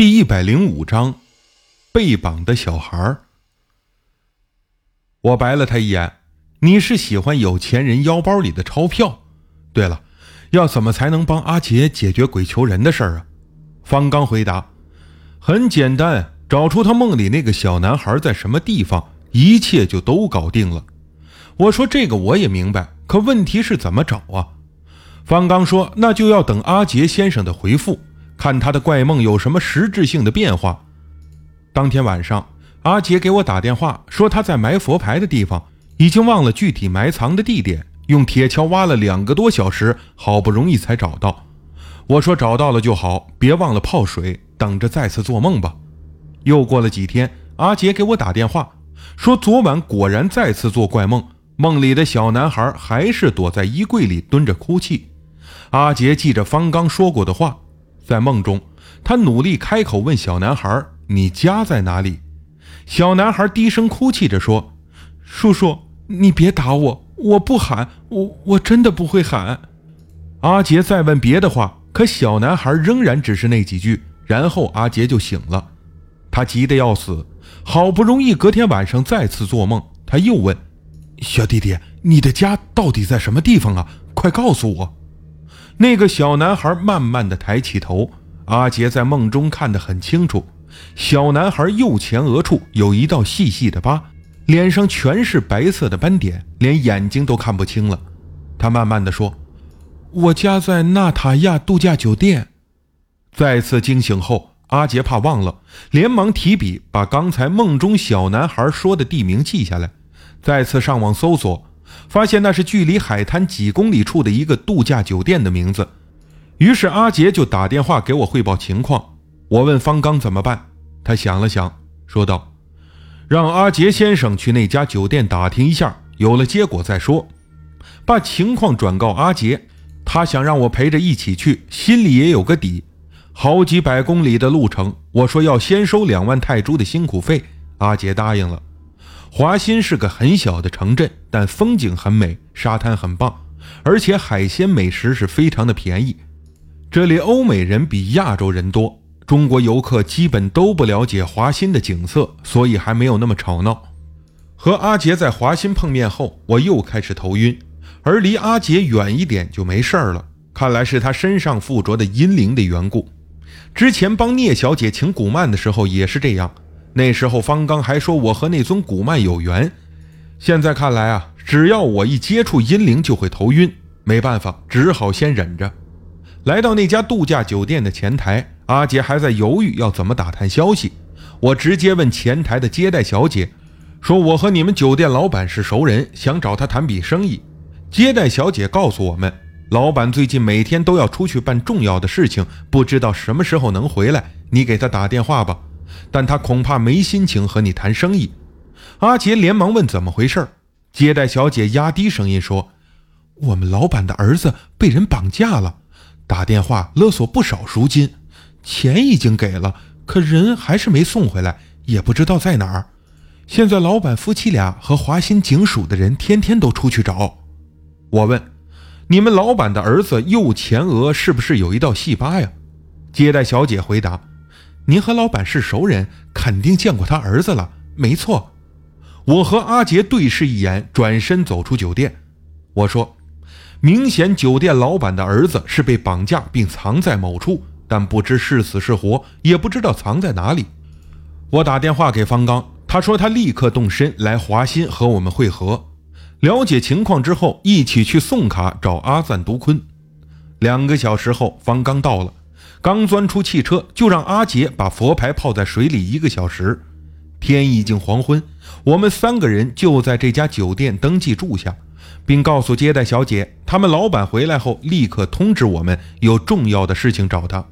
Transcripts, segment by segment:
第一百零五章，被绑的小孩儿。我白了他一眼：“你是喜欢有钱人腰包里的钞票？对了，要怎么才能帮阿杰解决鬼求人的事儿啊？”方刚回答：“很简单，找出他梦里那个小男孩在什么地方，一切就都搞定了。”我说：“这个我也明白，可问题是怎么找啊？”方刚说：“那就要等阿杰先生的回复。”看他的怪梦有什么实质性的变化。当天晚上，阿杰给我打电话说他在埋佛牌的地方已经忘了具体埋藏的地点，用铁锹挖了两个多小时，好不容易才找到。我说找到了就好，别忘了泡水，等着再次做梦吧。又过了几天，阿杰给我打电话说昨晚果然再次做怪梦，梦里的小男孩还是躲在衣柜里蹲着哭泣。阿杰记着方刚说过的话。在梦中，他努力开口问小男孩：“你家在哪里？”小男孩低声哭泣着说：“叔叔，你别打我，我不喊，我我真的不会喊。”阿杰再问别的话，可小男孩仍然只是那几句，然后阿杰就醒了。他急得要死，好不容易隔天晚上再次做梦，他又问：“小弟弟，你的家到底在什么地方啊？快告诉我。”那个小男孩慢慢的抬起头，阿杰在梦中看得很清楚，小男孩右前额处有一道细细的疤，脸上全是白色的斑点，连眼睛都看不清了。他慢慢的说：“我家在纳塔亚度假酒店。”再次惊醒后，阿杰怕忘了，连忙提笔把刚才梦中小男孩说的地名记下来，再次上网搜索。发现那是距离海滩几公里处的一个度假酒店的名字，于是阿杰就打电话给我汇报情况。我问方刚怎么办，他想了想，说道：“让阿杰先生去那家酒店打听一下，有了结果再说。把情况转告阿杰，他想让我陪着一起去，心里也有个底。好几百公里的路程，我说要先收两万泰铢的辛苦费，阿杰答应了。”华新是个很小的城镇，但风景很美，沙滩很棒，而且海鲜美食是非常的便宜。这里欧美人比亚洲人多，中国游客基本都不了解华新的景色，所以还没有那么吵闹。和阿杰在华新碰面后，我又开始头晕，而离阿杰远一点就没事儿了。看来是他身上附着的阴灵的缘故。之前帮聂小姐请古曼的时候也是这样。那时候方刚还说我和那尊古曼有缘，现在看来啊，只要我一接触阴灵就会头晕，没办法，只好先忍着。来到那家度假酒店的前台，阿杰还在犹豫要怎么打探消息。我直接问前台的接待小姐，说我和你们酒店老板是熟人，想找他谈笔生意。接待小姐告诉我们，老板最近每天都要出去办重要的事情，不知道什么时候能回来，你给他打电话吧。但他恐怕没心情和你谈生意。阿杰连忙问怎么回事。接待小姐压低声音说：“我们老板的儿子被人绑架了，打电话勒索不少赎金，钱已经给了，可人还是没送回来，也不知道在哪儿。现在老板夫妻俩和华新警署的人天天都出去找。”我问：“你们老板的儿子右前额是不是有一道细疤呀？”接待小姐回答。您和老板是熟人，肯定见过他儿子了。没错，我和阿杰对视一眼，转身走出酒店。我说：“明显酒店老板的儿子是被绑架并藏在某处，但不知是死是活，也不知道藏在哪里。”我打电话给方刚，他说他立刻动身来华新和我们会合。了解情况之后，一起去送卡找阿赞独坤。两个小时后，方刚到了。刚钻出汽车，就让阿杰把佛牌泡在水里一个小时。天已经黄昏，我们三个人就在这家酒店登记住下，并告诉接待小姐，他们老板回来后立刻通知我们，有重要的事情找他。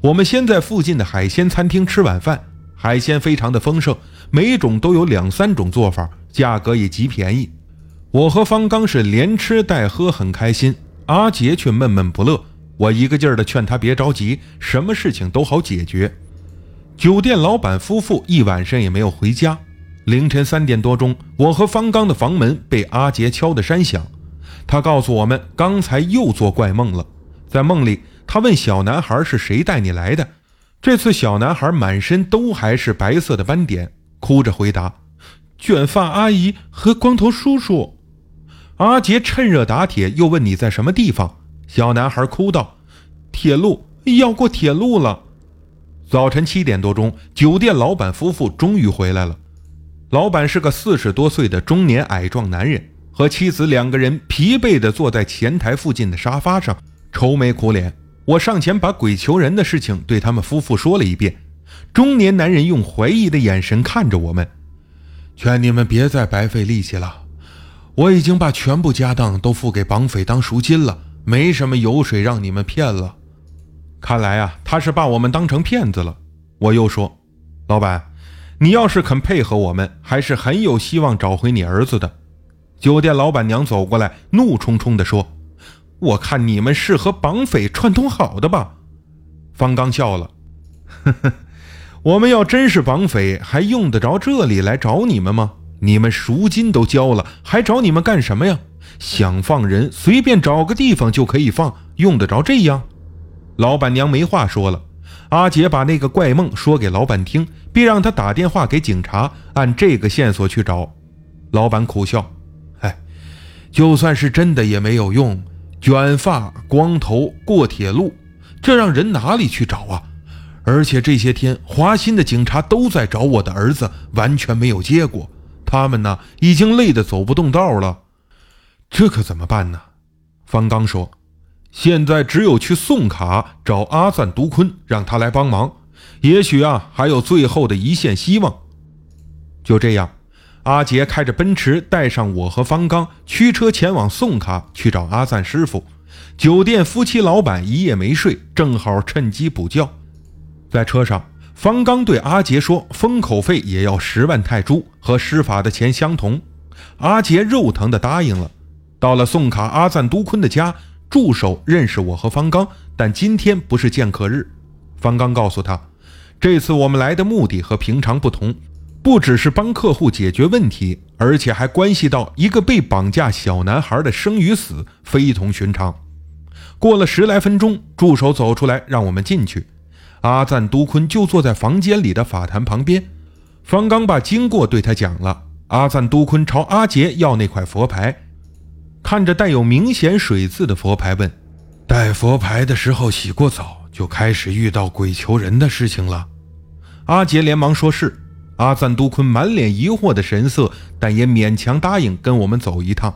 我们先在附近的海鲜餐厅吃晚饭，海鲜非常的丰盛，每种都有两三种做法，价格也极便宜。我和方刚是连吃带喝，很开心。阿杰却闷闷不乐。我一个劲儿的劝他别着急，什么事情都好解决。酒店老板夫妇一晚上也没有回家。凌晨三点多钟，我和方刚的房门被阿杰敲得山响。他告诉我们，刚才又做怪梦了。在梦里，他问小男孩是谁带你来的，这次小男孩满身都还是白色的斑点，哭着回答：“卷发阿姨和光头叔叔。”阿杰趁热打铁，又问：“你在什么地方？”小男孩哭道：“铁路要过铁路了。”早晨七点多钟，酒店老板夫妇终于回来了。老板是个四十多岁的中年矮壮男人，和妻子两个人疲惫地坐在前台附近的沙发上，愁眉苦脸。我上前把鬼求人的事情对他们夫妇说了一遍。中年男人用怀疑的眼神看着我们，劝你们别再白费力气了。我已经把全部家当都付给绑匪当赎金了，没什么油水让你们骗了。看来啊，他是把我们当成骗子了。我又说，老板，你要是肯配合我们，还是很有希望找回你儿子的。酒店老板娘走过来，怒冲冲地说：“我看你们是和绑匪串通好的吧？”方刚笑了，呵呵，我们要真是绑匪，还用得着这里来找你们吗？你们赎金都交了，还找你们干什么呀？想放人，随便找个地方就可以放，用得着这样？老板娘没话说了。阿杰把那个怪梦说给老板听，并让他打电话给警察，按这个线索去找。老板苦笑：“哎，就算是真的也没有用。卷发、光头、过铁路，这让人哪里去找啊？而且这些天华新的警察都在找我的儿子，完全没有结果。”他们呢，已经累得走不动道了，这可怎么办呢？方刚说：“现在只有去宋卡找阿赞独坤，让他来帮忙，也许啊，还有最后的一线希望。”就这样，阿杰开着奔驰，带上我和方刚，驱车前往宋卡去找阿赞师傅。酒店夫妻老板一夜没睡，正好趁机补觉，在车上。方刚对阿杰说：“封口费也要十万泰铢，和施法的钱相同。”阿杰肉疼的答应了。到了宋卡阿赞都坤的家，助手认识我和方刚，但今天不是见客日。方刚告诉他：“这次我们来的目的和平常不同，不只是帮客户解决问题，而且还关系到一个被绑架小男孩的生与死，非同寻常。”过了十来分钟，助手走出来，让我们进去。阿赞都坤就坐在房间里的法坛旁边，方刚把经过对他讲了。阿赞都坤朝阿杰要那块佛牌，看着带有明显水渍的佛牌，问：“带佛牌的时候洗过澡，就开始遇到鬼求人的事情了？”阿杰连忙说是。阿赞都坤满脸疑惑的神色，但也勉强答应跟我们走一趟。